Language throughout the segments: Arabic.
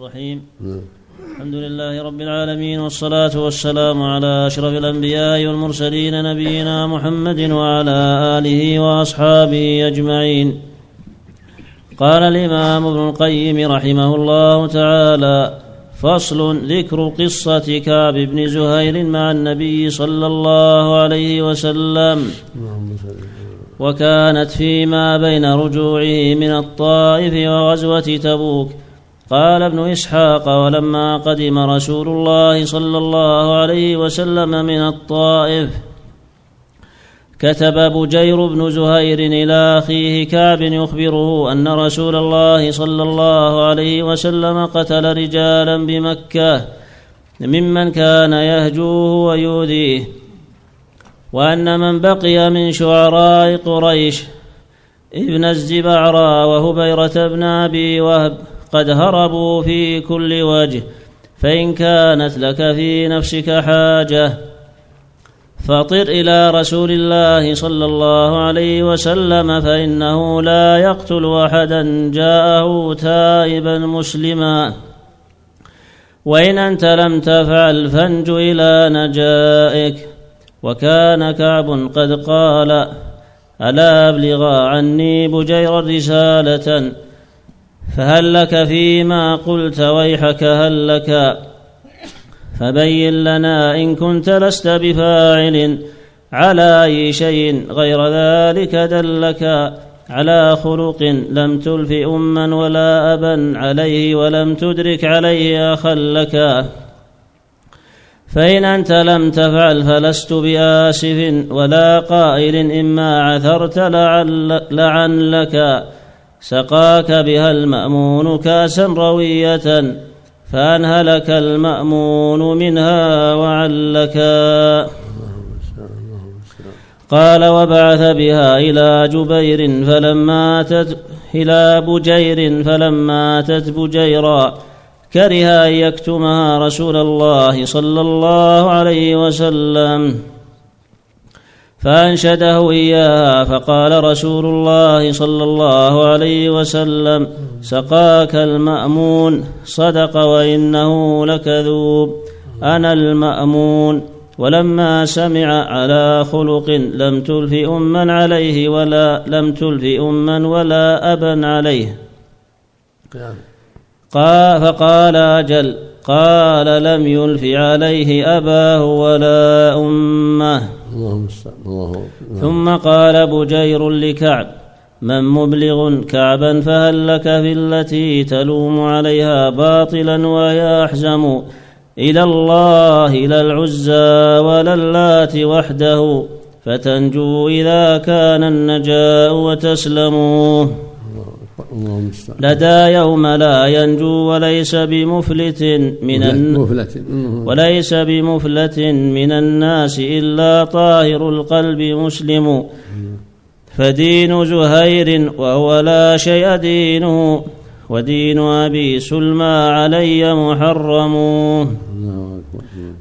الرحيم. الحمد لله رب العالمين والصلاة والسلام على أشرف الأنبياء والمرسلين نبينا محمد وعلى آله وأصحابه أجمعين. قال الإمام ابن القيم رحمه الله تعالى فصل ذكر قصة كعب بن زهير مع النبي صلى الله عليه وسلم. وكانت فيما بين رجوعه من الطائف وغزوة تبوك. قال ابن إسحاق ولما قدم رسول الله صلى الله عليه وسلم من الطائف كتب بجير بن زهير إلى أخيه كعب يخبره أن رسول الله صلى الله عليه وسلم قتل رجالا بمكة ممن كان يهجوه ويؤذيه وأن من بقي من شعراء قريش ابن الزبعرى وهبيرة بن أبي وهب قد هربوا في كل وجه فإن كانت لك في نفسك حاجة فطر إلى رسول الله صلى الله عليه وسلم فإنه لا يقتل أحدا جاءه تائبا مسلما. وإن أنت لم تفعل فانج إلى نجائك. وكان كعب قد قال ألا أبلغ عني بجير رسالة فهل لك فيما قلت ويحك هل لك فبين لنا إن كنت لست بفاعل على أي شيء غير ذلك دلك على خلق لم تلف أما ولا أبا عليه ولم تدرك عليه أخا لك. فإن أنت لم تفعل فلست بآسف ولا قائل إما عثرت لعل, لك. سقاك بها المأمون كاسا روية فأنهلك المأمون منها وعلكا قال وبعث بها إلى جبير فلما أتت إلى بجير فلما أتت بجيرا. كره أن يكتمها رسول الله صلى الله عليه وسلم. فأنشده إياها فقال رسول الله صلى الله عليه وسلم سقاك المأمون صدق وإنه لكذوب. أنا المأمون. ولما سمع على خلق لم تلف أما عليه ولا لم تلف أما ولا أبا عليه. قال فقال أجل قال لم يلف عليه أباه ولا أمه. ثم قال بجير لكعب من مبلغ كعبا فهل لك في التي تلوم عليها باطلا وهي أحزم إلى الله إلى العزى ولا اللات وحده فتنجو إذا كان النجاء وتسلموا لدى يوم لا ينجو وليس بمفلت من مفلت وليس بمفلت من الناس إلا طاهر القلب مسلم. فدين زهير وهو لا شيء دينه ودين أبي سلمى علي محرم.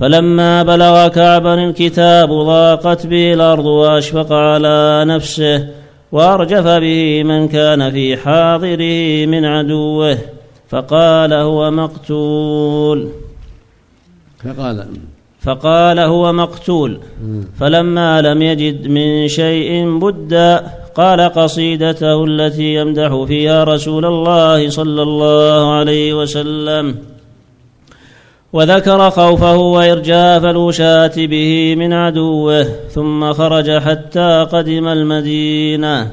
فلما بلغ كعبا الكتاب ضاقت به الأرض وأشفق على نفسه. وارجف به من كان في حاضره من عدوه فقال هو مقتول. فقال. فقال هو مقتول. فلما لم يجد من شيء بدا قال قصيدته التي يمدح فيها رسول الله صلى الله عليه وسلم وذكر خوفه وإرجاف الوشاة به من عدوه ثم خرج حتى قدم المدينة.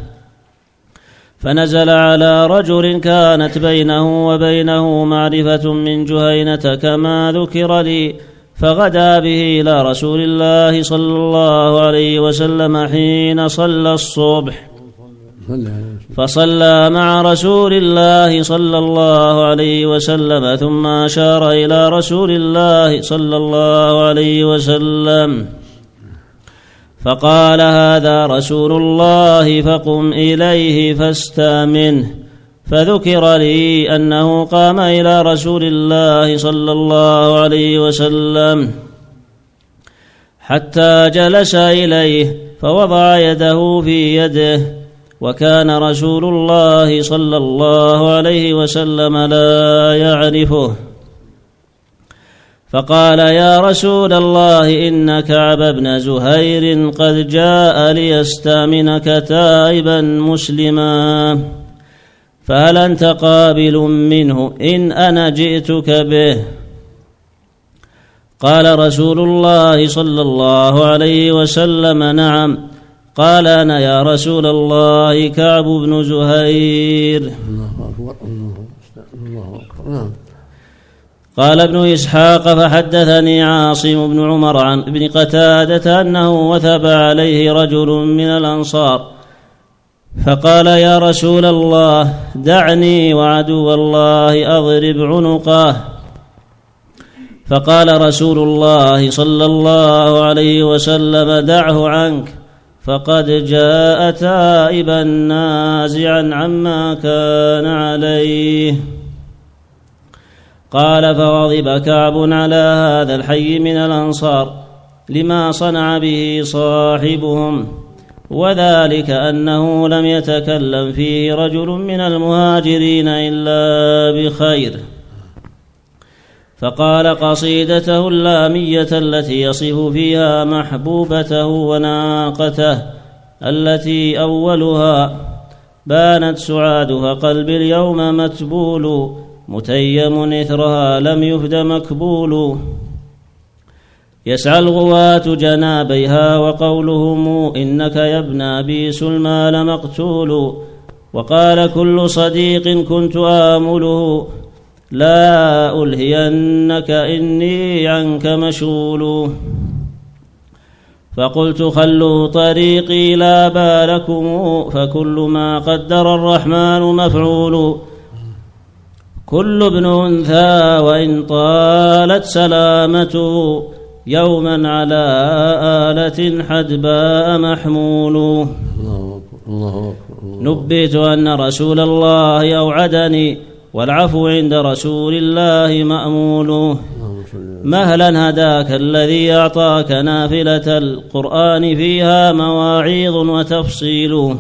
فنزل على رجل كانت بينه وبينه معرفة من جهينة كما ذكر لي فغدا به إلى رسول الله صلى الله عليه وسلم حين صلى الصبح. فصلى مع رسول الله صلى الله عليه وسلم ثم أشار إلى رسول الله صلى الله عليه وسلم. فقال هذا رسول الله فقم إليه فاستامنه فذكر لي أنه قام إلى رسول الله صلى الله عليه وسلم حتى جلس إليه فوضع يده في يده وكان رسول الله صلى الله عليه وسلم لا يعرفه. فقال يا رسول الله إن كعب بن زهير قد جاء ليستأمنك تائبا مسلما. فهل أنت قابل منه إن أنا جئتك به؟ قال رسول الله صلى الله عليه وسلم نعم. قال أنا يا رسول الله كعب بن زهير. الله أكبر الله أكبر نعم قال ابن إسحاق فحدثني عاصم بن عمر عن ابن قتادة أنه وثب عليه رجل من الأنصار فقال يا رسول الله دعني وعدو الله أضرب عنقه. فقال رسول الله صلى الله عليه وسلم دعه عنك. فقد جاء تائبا نازعا عما كان عليه. قال فغضب كعب على هذا الحي من الأنصار لما صنع به صاحبهم وذلك أنه لم يتكلم فيه رجل من المهاجرين إلا بخير. فقال قصيدته اللامية التي يصف فيها محبوبته وناقته التي أولها بانت سعادها قلبي اليوم متبول متيم إثرها لم يفد مكبول. يسعى الغواة جنابيها وقولهم إنك يا ابن أبي سلمى لمقتول وقال كل صديق كنت آمله لا ألهينك إني عنك مشغول. فقلت خلوا طريقي لا بالكم فكل ما قدر الرحمن مفعول. كل ابن أنثى وإن طالت سلامته يوما على آلة حدباء محمول. الله أكبر. نبيت أن رسول الله أوعدني والعفو عند رسول الله مأمول. مهلا هداك الذي أعطاك نافلة القرآن فيها مواعيظ وتفصيل.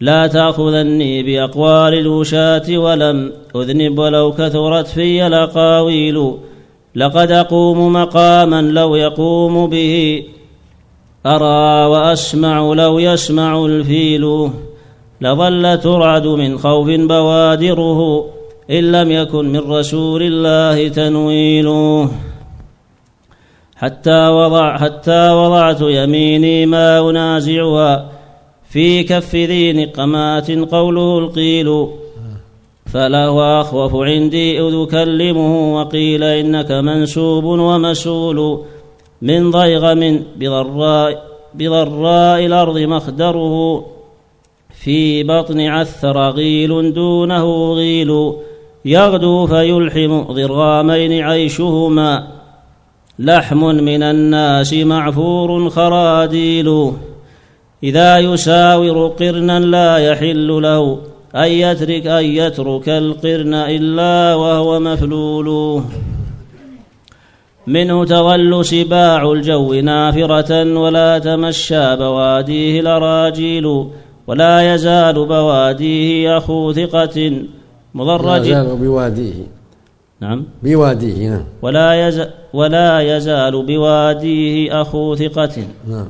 لا تأخذني بأقوال الوشاة ولم أذنب ولو كثرت في الأقاويل. لقد أقوم مقاما لو يقوم به. أرى وأسمع لو يسمع الفيل. لظل ترعد من خوف بوادره إن لم يكن من رسول الله تنويل حتى وضع حتى وضعت يميني ما أنازعها في كف ذي نقمات قوله القيل. فله أخوف عندي إذ أكلمه وقيل إنك منسوب ومسؤول من ضيغم بضراء بضراء الأرض مخدره. في بطن عثر غيل دونه غيل يغدو فيلحم ضرامين عيشهما لحم من الناس معفور خراديل إذا يساور قرنا لا يحل له أن يترك أن يترك القرن إلا وهو مفلول. منه تظل سباع الجو نافرة ولا تمشى بواديه الأراجيل. ولا يزال بواديه أخو ثقة مضرج. لا يزال بواديه. نعم. بواديه نعم. ولا يزال ولا يزال بواديه أخو ثقة نعم.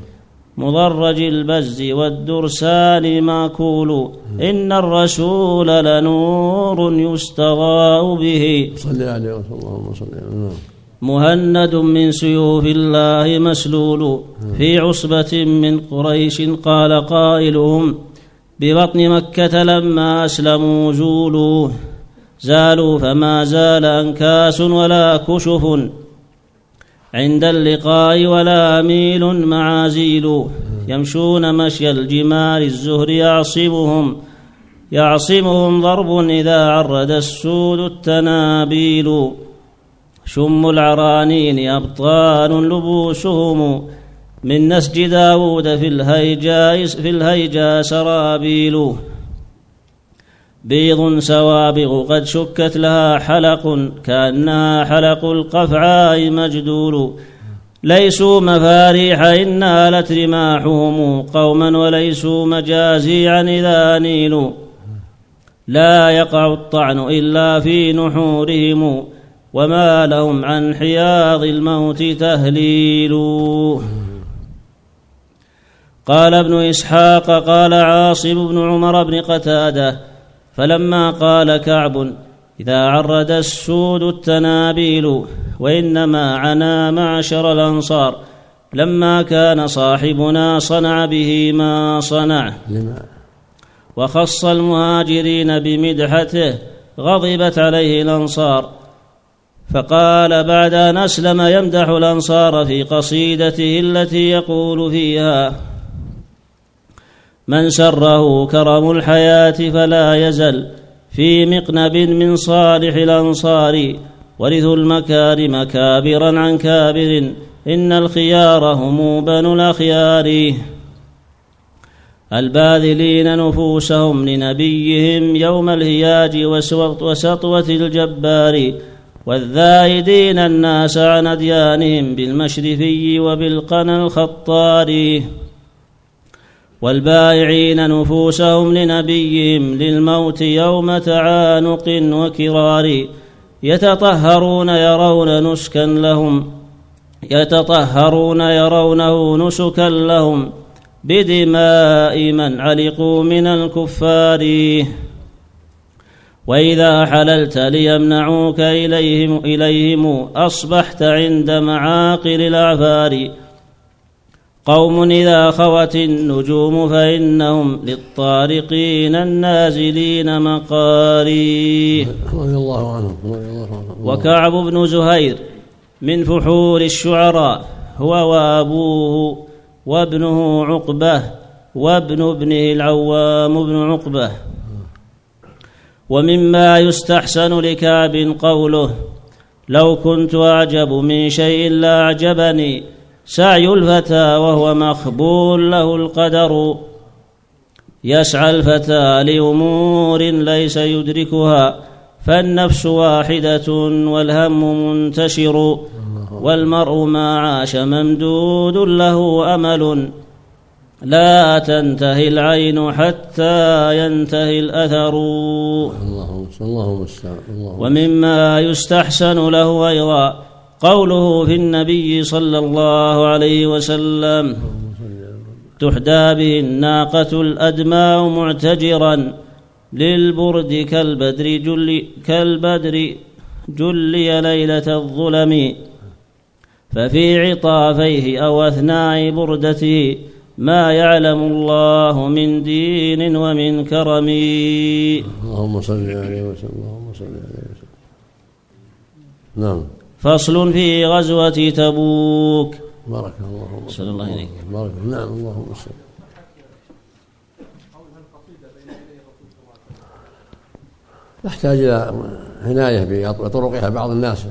مضرج البز والدرسان ماكول. إن الرسول لنور يستضاء به. صل عليه وسلم اللهم صل عليه مهند من سيوف الله مسلول في عصبة من قريش قال قائلهم ببطن مكة لما أسلموا زولوا. زالوا فما زال أنكاس ولا كشف عند اللقاء ولا ميل معازيل. يمشون مشي الجمال الزهر يعصمهم يعصمهم ضرب إذا عرد السود التنابيل. شم العرانين أبطال لبوسهم من نسج داود في الهيجا في الهيجا سرابيل. بيض سوابغ قد شكت لها حلق كأنها حلق القفعاء مجدول. ليسوا مفاريح إن نالت رماحهم قوما وليسوا مجازيعا إذا نيلوا. لا يقع الطعن إلا في نحورهم. وما لهم عن حياض الموت تهليل قال ابن إسحاق قال عاصم بن عمر بن قتادة فلما قال كعب إذا عرد السود التنابيل وإنما عنا معشر الأنصار لما كان صاحبنا صنع به ما صنع وخص المهاجرين بمدحته غضبت عليه الأنصار فقال بعد أن أسلم يمدح الأنصار في قصيدته التي يقول فيها من سره كرم الحياة فلا يزل في مقنب من صالح الأنصار ورثوا المكارم كابرا عن كابر إن الخيار هم بنو الأخيار الباذلين نفوسهم لنبيهم يوم الهياج وسطوة الجبار والذائدين الناس عن أديانهم بالمشرفي وبالقنا الخطار والبائعين نفوسهم لنبيهم للموت يوم تعانق وكرار يتطهرون يرون نسكا لهم يتطهرون يرونه نسكا لهم بدماء من علقوا من الكفار وإذا حللت ليمنعوك إليهم إليهم أصبحت عند معاقل الأعفار. قوم إذا خوت النجوم فإنهم للطارقين النازلين مقاري رضي الله عنهم وكعب بن زهير من فحول الشعراء هو وأبوه وابنه عقبة وابن ابنه العوام بن عقبة. ومما يستحسن لكعب قوله لو كنت أعجب من شيء لأعجبني سعي الفتى وهو مخبول له القدر. يسعى الفتى لأمور ليس يدركها فالنفس واحدة والهم منتشر والمرء ما عاش ممدود له أمل. لا تنتهي العين حتى ينتهي الأثر. اللهم اللهم ومما يستحسن له أيضا قوله في النبي صلى الله عليه وسلم تحدى به الناقة الأدماء معتجرا للبرد كالبدر جل كالبدر جلي ليلة الظلم. ففي عطافيه أو أثناء بردته ما يعلم الله من دين ومن كرم. اللهم صل عليه وسلم اللهم صل عليه وسلم. نعم. فصل في غزوة تبوك. بارك الله صلى الله عليك بارك نعم اللهم صل. تحتاج إلى عناية بطرقها بعض الناس.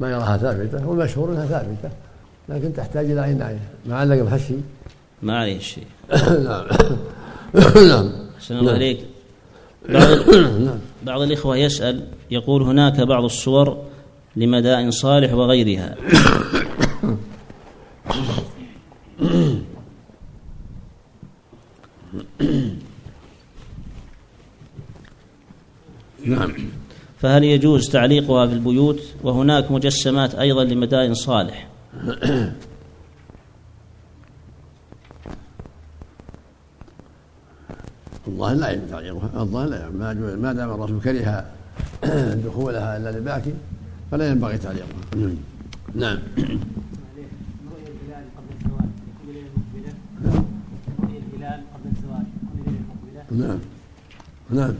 ما يراها ثابتة والمشهور أنها ثابتة لكن تحتاج إلى عناية. ما علق بحشي ما عليه شيء نعم نعم. الله. عليك. بعض, نعم. بعض الإخوة يسأل يقول هناك بعض الصور لمدائن صالح وغيرها. نعم. فهل يجوز تعليقها في البيوت؟ وهناك مجسمات أيضا لمدائن صالح. الظاهر لا تعليقها الظاهر لا ما دام الرسول كره دخولها إلا لباكي فلا ينبغي تعليقها. نعم. نعم. نعم.